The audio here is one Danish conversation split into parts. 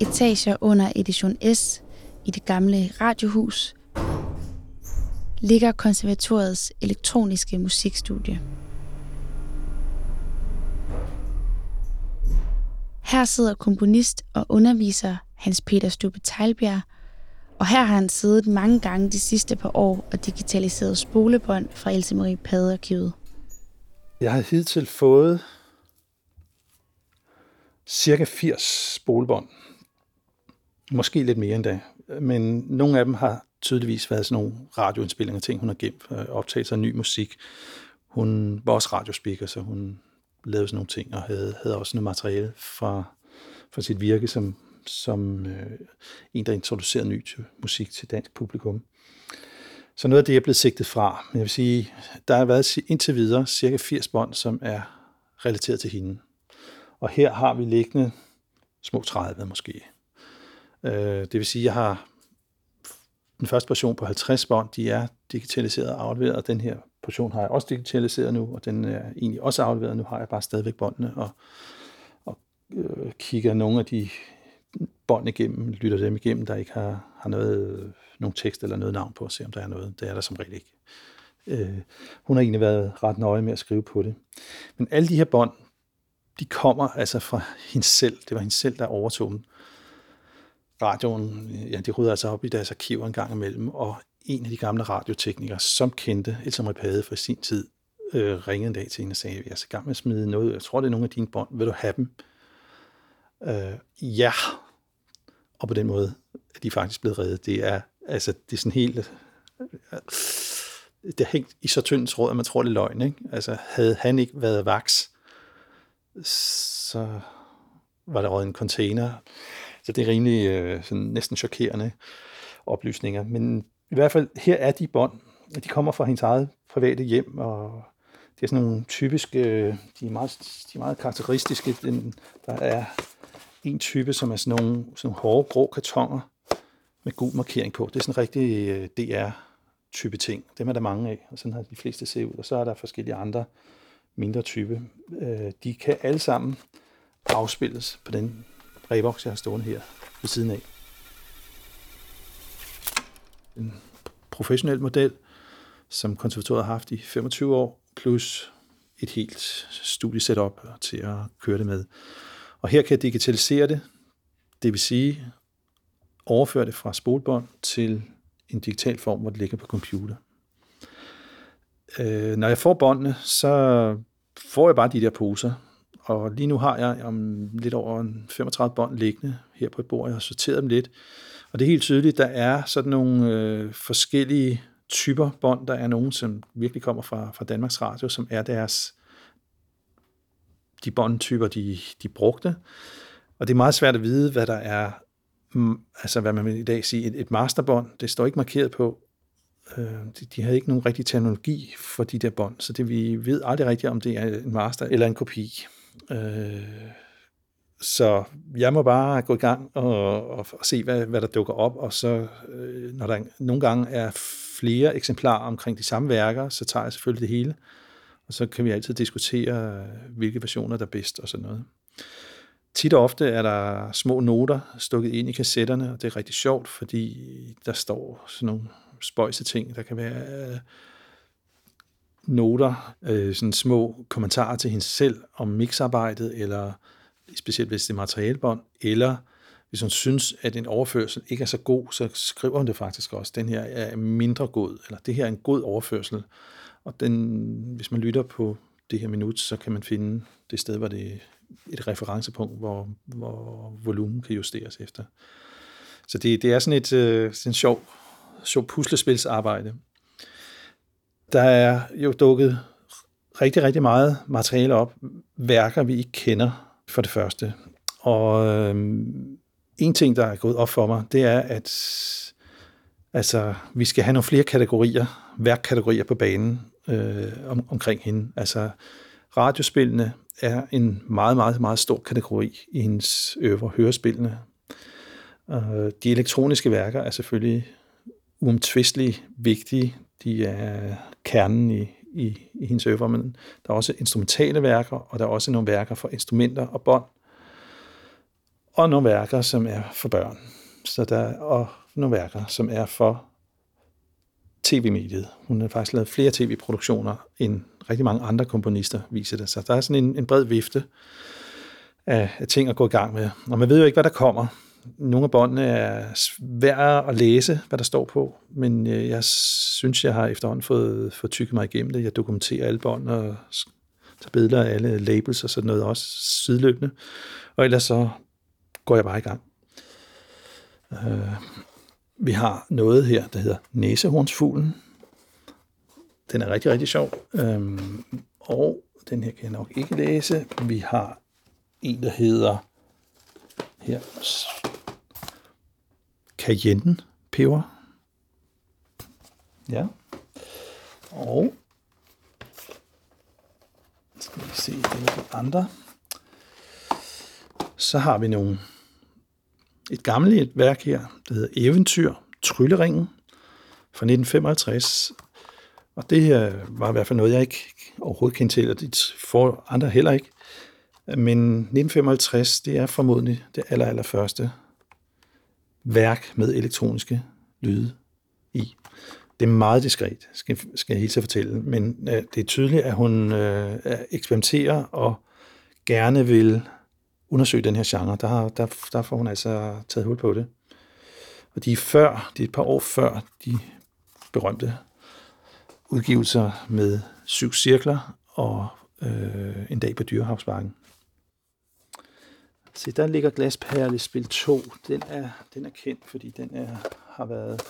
etager under Edition S i det gamle radiohus ligger konservatoriets elektroniske musikstudie. Her sidder komponist og underviser Hans Peter Stube Teilbjerg, og her har han siddet mange gange de sidste par år og digitaliseret spolebånd fra Else Marie Padearkivet. Jeg har hidtil fået cirka 80 spolebånd. Måske lidt mere endda. Men nogle af dem har tydeligvis været sådan nogle radioindspillinger, ting hun har gemt, øh, optagelser af ny musik. Hun var også radiospeaker, så hun lavede sådan nogle ting, og havde, havde også noget materiale fra, fra sit virke som, som øh, en, der introducerede ny musik til dansk publikum. Så noget af det er blevet sigtet fra. Men jeg vil sige, der har været indtil videre cirka 80 bånd, som er relateret til hende. Og her har vi liggende små 30 måske. Øh, det vil sige, at jeg har den første portion på 50 bånd, de er digitaliseret og afleveret, og den her portion har jeg også digitaliseret nu, og den er egentlig også afleveret. Nu har jeg bare stadigvæk båndene, og, og øh, kigger nogle af de bånd igennem, lytter dem igennem, der ikke har, har noget, nogen tekst eller noget navn på, og se om der er noget. Det er der som regel ikke. Øh, hun har egentlig været ret nøje med at skrive på det. Men alle de her bånd, de kommer altså fra hende selv. Det var hende selv, der overtog dem radioen, ja, de rydder altså op i deres arkiver en gang imellem, og en af de gamle radioteknikere, som kendte Elsa Ripade fra sin tid, øh, ringede en dag til hende og sagde, jeg er så gang med at smide noget, jeg tror, det er nogle af dine bånd, vil du have dem? Øh, ja, og på den måde er de faktisk blevet reddet. Det er, altså, det er sådan helt, øh, det er hængt i så tyndt tråd, at man tror, det er løgn, ikke? Altså, havde han ikke været vaks, så var der røget en container så det er rimelig øh, sådan næsten chokerende oplysninger. Men i hvert fald, her er de bånd. De kommer fra hendes eget private hjem, og det er sådan nogle typiske, øh, de er meget, de er meget karakteristiske. Den, der er en type, som er sådan nogle, sådan nogle hårde, grå kartoner med gul markering på. Det er sådan en rigtig øh, DR-type ting. Dem er der mange af, og sådan har de fleste set ud. Og så er der forskellige andre mindre type. Øh, de kan alle sammen afspilles på den revoks, jeg har stående her ved siden af. En professionel model, som konservatoriet har haft i 25 år, plus et helt studiesetup til at køre det med. Og her kan jeg digitalisere det, det vil sige overføre det fra spolebånd til en digital form, hvor det ligger på computer. Øh, når jeg får båndene, så får jeg bare de der poser, og lige nu har jeg om lidt over 35 bånd liggende her på et bord. Jeg har sorteret dem lidt. Og det er helt tydeligt, der er sådan nogle øh, forskellige typer bånd. Der er nogen, som virkelig kommer fra, fra Danmarks Radio, som er deres de båndtyper, de, de brugte. Og det er meget svært at vide, hvad der er, mm, altså hvad man vil i dag sige, et, et masterbånd. Det står ikke markeret på. Øh, de, de havde ikke nogen rigtig teknologi for de der bånd, så det, vi ved aldrig rigtigt, om det er en master eller en kopi. Øh, så jeg må bare gå i gang og, og, og se, hvad, hvad der dukker op, og så, øh, når der nogle gange er flere eksemplarer omkring de samme værker, så tager jeg selvfølgelig det hele, og så kan vi altid diskutere, hvilke versioner der er bedst og sådan noget. Tit og ofte er der små noter stukket ind i kassetterne, og det er rigtig sjovt, fordi der står sådan nogle spøjse ting. Der kan være øh, noter, øh, sådan små kommentarer til hende selv om mixarbejdet, eller specielt hvis det er materialbånd, eller hvis hun synes, at en overførsel ikke er så god, så skriver hun det faktisk også. Den her er mindre god, eller det her er en god overførsel. Og den, hvis man lytter på det her minut, så kan man finde det sted, hvor det er et referencepunkt, hvor, hvor volumen kan justeres efter. Så det, det er sådan et, øh, sådan et sjov, sjov puslespilsarbejde. Der er jo dukket rigtig, rigtig meget materiale op. Værker, vi ikke kender for det første. Og øh, en ting, der er gået op for mig, det er, at altså, vi skal have nogle flere kategorier, værkkategorier på banen øh, om, omkring hende. Altså, radiospillene er en meget, meget, meget stor kategori i hendes øvre hørespillene. Øh, de elektroniske værker er selvfølgelig uomtvisteligt vigtige. De er kernen i, i, i hendes øvre, men der er også instrumentale værker, og der er også nogle værker for instrumenter og bånd. og nogle værker, som er for børn. Så der, og nogle værker, som er for tv-mediet. Hun har faktisk lavet flere tv-produktioner end rigtig mange andre komponister, viser det. Så der er sådan en, en bred vifte af, af ting at gå i gang med. Og man ved jo ikke, hvad der kommer. Nogle af båndene er svære at læse, hvad der står på, men øh, jeg synes, jeg har efterhånden fået, fået tykket mig igennem det. Jeg dokumenterer alle bånd og tager billeder af alle labels og sådan noget også sideløbende. Og ellers så går jeg bare i gang. Øh, vi har noget her, der hedder næsehornsfuglen. Den er rigtig, rigtig sjov. Øhm, og den her kan jeg nok ikke læse. Vi har en, der hedder her cayenne peber. Ja. Og skal vi se, det de andre. Så har vi nogle et gammelt værk her, der hedder Eventyr, Trylleringen fra 1955. Og det her var i hvert fald noget, jeg ikke overhovedet kendte til, og det for andre heller ikke. Men 1955, det er formodentlig det aller, aller første værk med elektroniske lyde i. Det er meget diskret, skal, skal jeg helt så fortælle, men øh, det er tydeligt, at hun øh, eksperimenterer og gerne vil undersøge den her genre. Der, har, der, der får hun altså taget hul på det. Og de er før, de er et par år før de berømte udgivelser med syv cirkler og øh, en dag på Dyrehavsbakken. Se, der ligger Glasperle spil 2. Den er, den er kendt, fordi den er, har været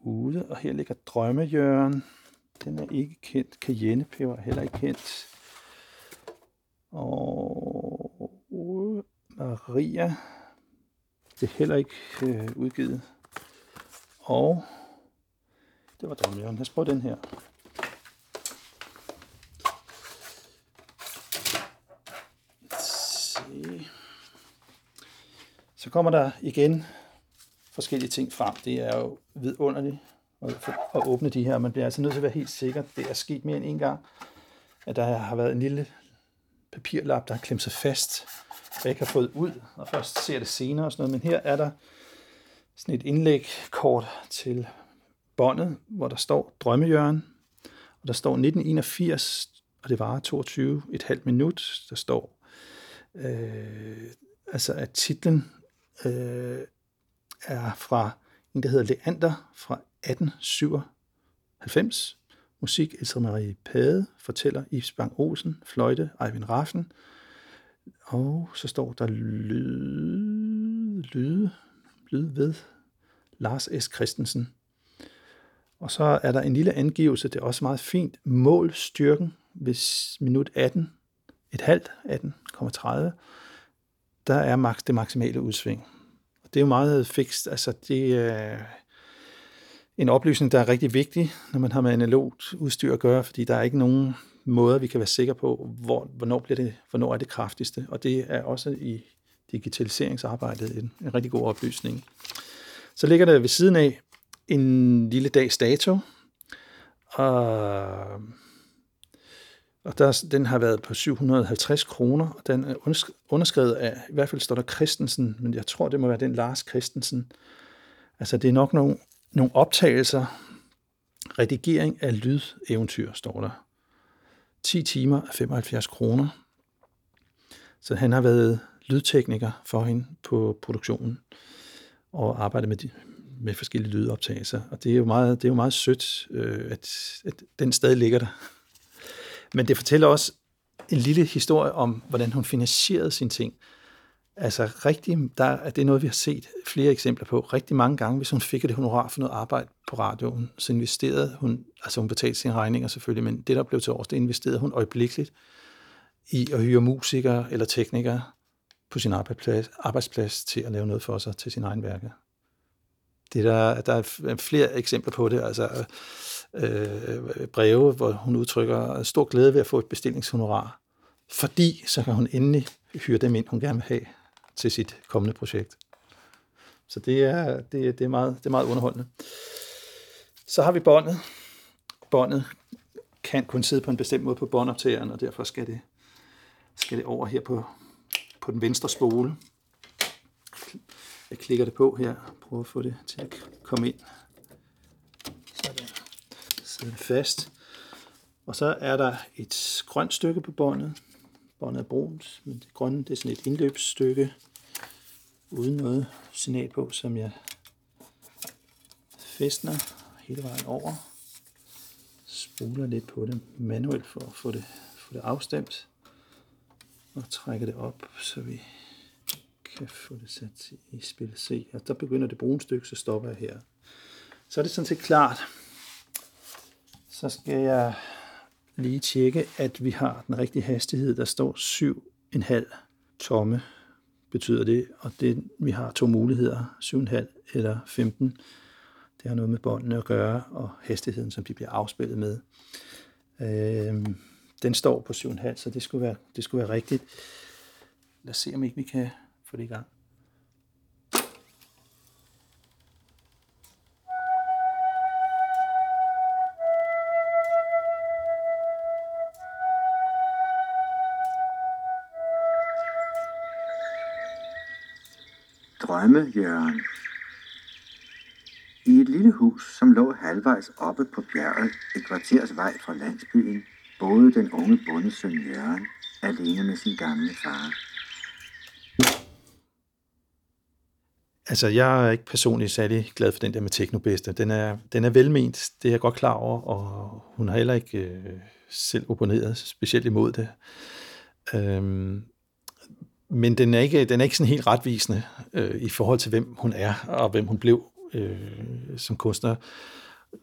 ude. Og her ligger Drømmejørn. Den er ikke kendt. Cayennepeber er heller ikke kendt. Og Maria, det er heller ikke øh, udgivet. Og det var drømmejørn. Lad os prøve den her. Så kommer der igen forskellige ting frem. Det er jo vidunderligt at åbne de her. Man bliver altså nødt til at være helt sikker. Det er sket mere end en gang, at der har været en lille papirlap, der har klemt sig fast, og jeg ikke har fået ud, og først ser det senere og sådan noget. Men her er der sådan et indlægkort til båndet, hvor der står Drømmejørn, og der står 1981, og det var 22 et halvt minut. Der står, øh, altså at titlen øh, er fra en, der hedder Leander fra 1897, Musik Elsa Marie Pade, fortæller Ibs Bang Olsen, fløjte Eivind Raffen, og så står der lyd, lyd, lyd ved Lars S. Christensen. Og så er der en lille angivelse, det er også meget fint, mål styrken ved minut 18, et halvt, 18,30, der er max, det maksimale udsving. Og det er jo meget fikst, altså det er, en oplysning, der er rigtig vigtig, når man har med analogt udstyr at gøre, fordi der er ikke nogen måder, vi kan være sikre på, hvor, hvornår, bliver det, hvornår er det kraftigste. Og det er også i digitaliseringsarbejdet en, en rigtig god oplysning. Så ligger der ved siden af en lille dags dato, og, og der, den har været på 750 kroner, og den er underskrevet af, i hvert fald står der Christensen, men jeg tror, det må være den Lars Christensen. Altså, det er nok nogle nogle optagelser, redigering af lydeventyr, står der. 10 timer af 75 kroner. Så han har været lydtekniker for hende på produktionen og arbejdet med, de, med forskellige lydoptagelser. Og det er jo meget, det er jo meget sødt, øh, at, at den stadig ligger der. Men det fortæller også en lille historie om, hvordan hun finansierede sine ting. Altså rigtig, der, er det noget, vi har set flere eksempler på. Rigtig mange gange, hvis hun fik det honorar for noget arbejde på radioen, så investerede hun, altså hun betalte sine regninger selvfølgelig, men det, der blev til års, det investerede hun øjeblikkeligt i at hyre musikere eller teknikere på sin arbejdsplads, arbejdsplads til at lave noget for sig til sin egen værker. Det der, der er flere eksempler på det, altså øh, breve, hvor hun udtrykker stor glæde ved at få et bestillingshonorar, fordi så kan hun endelig hyre dem ind, hun gerne vil have til sit kommende projekt. Så det er, det, det er, meget, det er meget underholdende. Så har vi båndet. Båndet kan kun sidde på en bestemt måde på båndoptageren, og derfor skal det, skal det over her på, på den venstre spole. Jeg klikker det på her, prøver at få det til at komme ind. Sådan. Fast. Og så er der et grønt stykke på båndet. Båndet er brunt, men det grønne det er sådan et indløbsstykke uden noget signal på, som jeg fæstner hele vejen over. Spoler lidt på det manuelt for at få det, få det afstemt. Og trækker det op, så vi kan få det sat i spil C. Og der begynder det brune stykke, så stopper jeg her. Så er det sådan set klart. Så skal jeg lige tjekke, at vi har den rigtige hastighed. Der står 7,5 tomme betyder det, og det, vi har to muligheder, 7,5 eller 15. Det har noget med båndene at gøre, og hastigheden, som de bliver afspillet med. Øh, den står på 7,5, så det skulle, være, det skulle være rigtigt. Lad os se, om ikke vi kan få det i gang. Drømme, I et lille hus, som lå halvvejs oppe på bjerget, et kvarters vej fra landsbyen, boede den unge bondesøn Jørgen alene med sin gamle far. Altså, jeg er ikke personligt særlig glad for den der med Teknobedste. Den er, den er velment, det er jeg godt klar over, og hun har heller ikke øh, selv opponeret specielt imod det. Øhm, men den er, ikke, den er ikke sådan helt retvisende øh, i forhold til, hvem hun er, og hvem hun blev øh, som kunstner,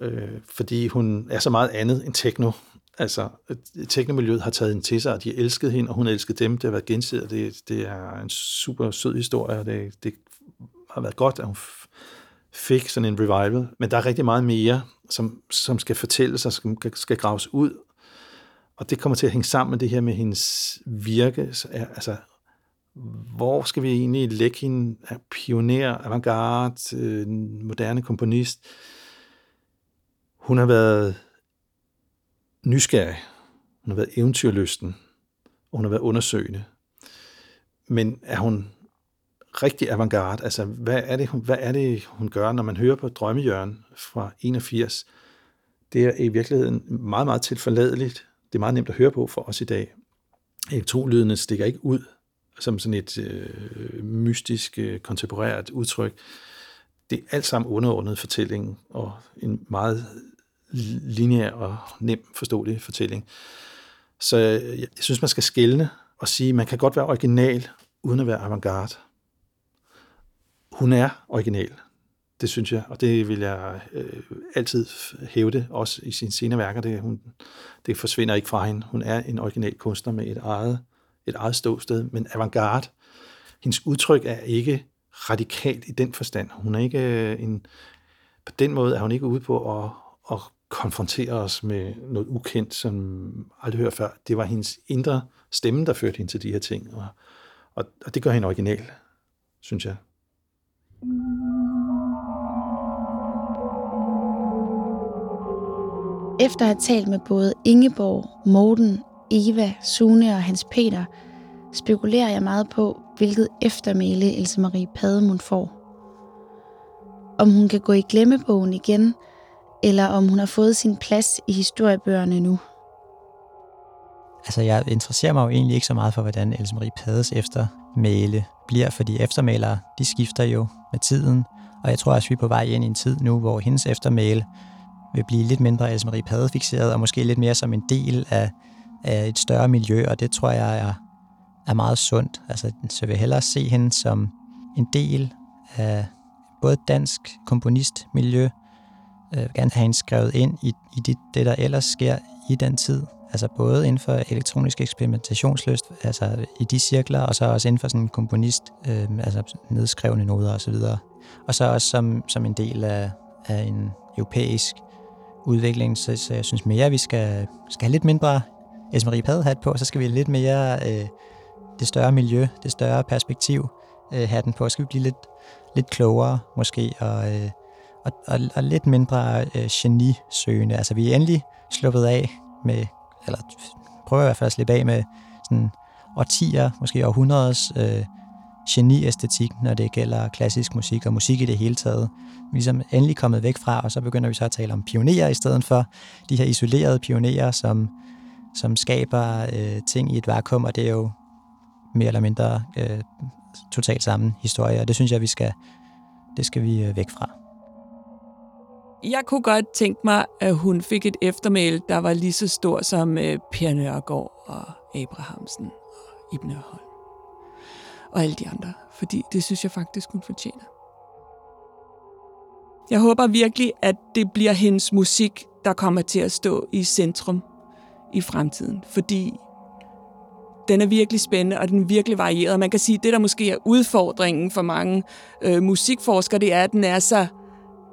øh, fordi hun er så meget andet end techno. Altså, øh, teknomiljøet har taget hende til sig, og de elskede hende, og hun elskede dem. Det har været gensidigt, det, det er en super sød historie, og det, det har været godt, at hun fik sådan en revival. Men der er rigtig meget mere, som, som skal fortælles og som skal graves ud. Og det kommer til at hænge sammen med det her med hendes virke. Altså, hvor skal vi egentlig lægge hende? Pioner, avantgarde, øh, moderne komponist. Hun har været nysgerrig. Hun har været eventyrlysten. Og hun har været undersøgende. Men er hun rigtig avantgarde? Altså, hvad er, det, hun, hvad er det, hun gør, når man hører på Drømmejørn fra 81? Det er i virkeligheden meget, meget tilforladeligt. Det er meget nemt at høre på for os i dag. Elektronlydene stikker ikke ud som sådan et øh, mystisk, øh, kontemporært udtryk. Det er alt sammen underordnet fortællingen, og en meget lineær og nem forståelig fortælling. Så øh, jeg, jeg synes, man skal skælne og sige, at man kan godt være original, uden at være avantgarde. Hun er original. Det synes jeg, og det vil jeg øh, altid hævde, også i sine senere værker. Det, hun, det forsvinder ikke fra hende. Hun er en original kunstner med et eget et eget ståsted, men avantgarde. Hendes udtryk er ikke radikalt i den forstand. Hun er ikke øh, en, på den måde er hun ikke ude på at, at konfrontere os med noget ukendt, som aldrig hørt før. Det var hendes indre stemme, der førte hende til de her ting, og, og, og det gør hende original, synes jeg. Efter at have talt med både Ingeborg, Morten Eva, Sune og Hans Peter, spekulerer jeg meget på, hvilket eftermæle Else Marie Pademund får. Om hun kan gå i glemmebogen igen, eller om hun har fået sin plads i historiebøgerne nu. Altså, jeg interesserer mig jo egentlig ikke så meget for, hvordan Else Marie Pades eftermæle bliver, fordi eftermælere, de skifter jo med tiden, og jeg tror også, vi er på vej ind i en tid nu, hvor hendes eftermæle vil blive lidt mindre Else Marie Pade fixeret, og måske lidt mere som en del af af et større miljø, og det tror jeg er, er meget sundt. Altså, så jeg hellere se hende som en del af både dansk komponistmiljø, jeg vil gerne have hende skrevet ind i, i det, det, der ellers sker i den tid. Altså både inden for elektronisk eksperimentationslyst, altså i de cirkler, og så også inden for sådan komponist, øh, altså nedskrevne noder osv. Og, så videre. og så også som, som en del af, af en europæisk udvikling, så, så jeg synes mere, at vi skal, skal have lidt mindre Else Marie hat på, så skal vi lidt mere øh, det større miljø, det større perspektiv øh, hatten på. Så skal vi blive lidt, lidt klogere måske, og, øh, og, og, og lidt mindre øh, genisøgende. Altså vi er endelig sluppet af med, eller prøver i hvert fald at slippe af med sådan årtier, måske århundredes øh, geniæstetik, når det gælder klassisk musik og musik i det hele taget. Vi er ligesom endelig kommet væk fra, og så begynder vi så at tale om pionerer i stedet for de her isolerede pionerer, som, som skaber øh, ting i et vakuum, og det er jo mere eller mindre øh, totalt samme historie, og det synes jeg, vi skal, det skal vi øh, væk fra. Jeg kunne godt tænke mig, at hun fik et eftermæl, der var lige så stor som øh, Per Nørgaard og Abrahamsen og Ibn Holm. Og alle de andre, fordi det synes jeg faktisk, hun fortjener. Jeg håber virkelig, at det bliver hendes musik, der kommer til at stå i centrum i fremtiden, fordi den er virkelig spændende, og den er virkelig varieret. Man kan sige, at det, der måske er udfordringen for mange øh, musikforskere, det er, at den er så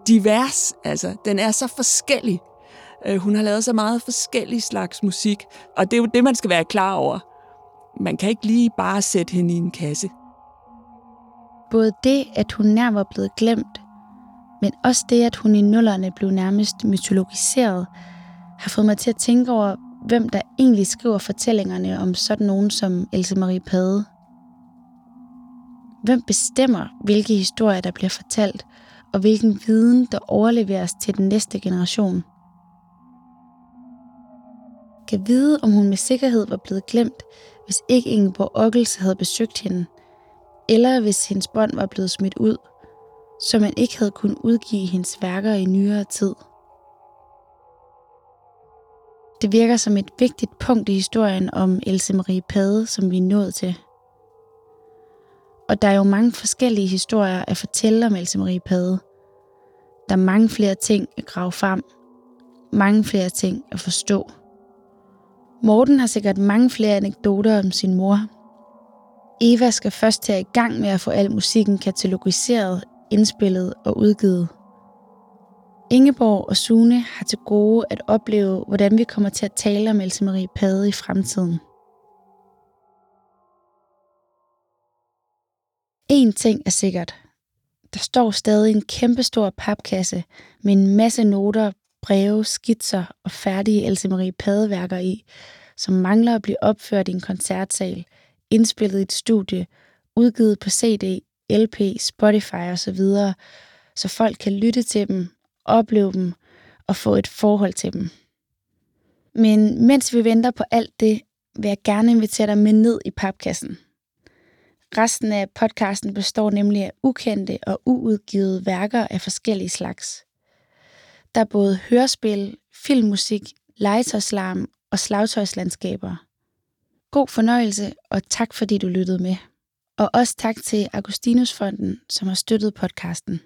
divers. Altså, den er så forskellig. Øh, hun har lavet så meget forskellig slags musik, og det er jo det, man skal være klar over. Man kan ikke lige bare sætte hende i en kasse. Både det, at hun nær var blevet glemt, men også det, at hun i nullerne blev nærmest mytologiseret, har fået mig til at tænke over, hvem der egentlig skriver fortællingerne om sådan nogen som Else Marie Pade. Hvem bestemmer, hvilke historier, der bliver fortalt, og hvilken viden, der overleveres til den næste generation? Kan vide, om hun med sikkerhed var blevet glemt, hvis ikke Ingeborg Ockels havde besøgt hende, eller hvis hendes bånd var blevet smidt ud, så man ikke havde kunnet udgive hendes værker i nyere tid. Det virker som et vigtigt punkt i historien om Else Marie Pade, som vi er nået til. Og der er jo mange forskellige historier at fortælle om Else Marie Pade. Der er mange flere ting at grave frem. Mange flere ting at forstå. Morten har sikkert mange flere anekdoter om sin mor. Eva skal først tage i gang med at få al musikken katalogiseret, indspillet og udgivet. Ingeborg og Sune har til gode at opleve, hvordan vi kommer til at tale om Else Marie Pade i fremtiden. En ting er sikkert. Der står stadig en kæmpestor papkasse med en masse noter, breve, skitser og færdige Else Marie Padeværker i, som mangler at blive opført i en koncertsal, indspillet i et studie, udgivet på CD, LP, Spotify osv., så folk kan lytte til dem opleve dem og få et forhold til dem. Men mens vi venter på alt det, vil jeg gerne invitere dig med ned i papkassen. Resten af podcasten består nemlig af ukendte og uudgivede værker af forskellige slags. Der er både hørespil, filmmusik, legetøjslarm og slagtøjslandskaber. God fornøjelse, og tak fordi du lyttede med. Og også tak til Augustinusfonden, som har støttet podcasten.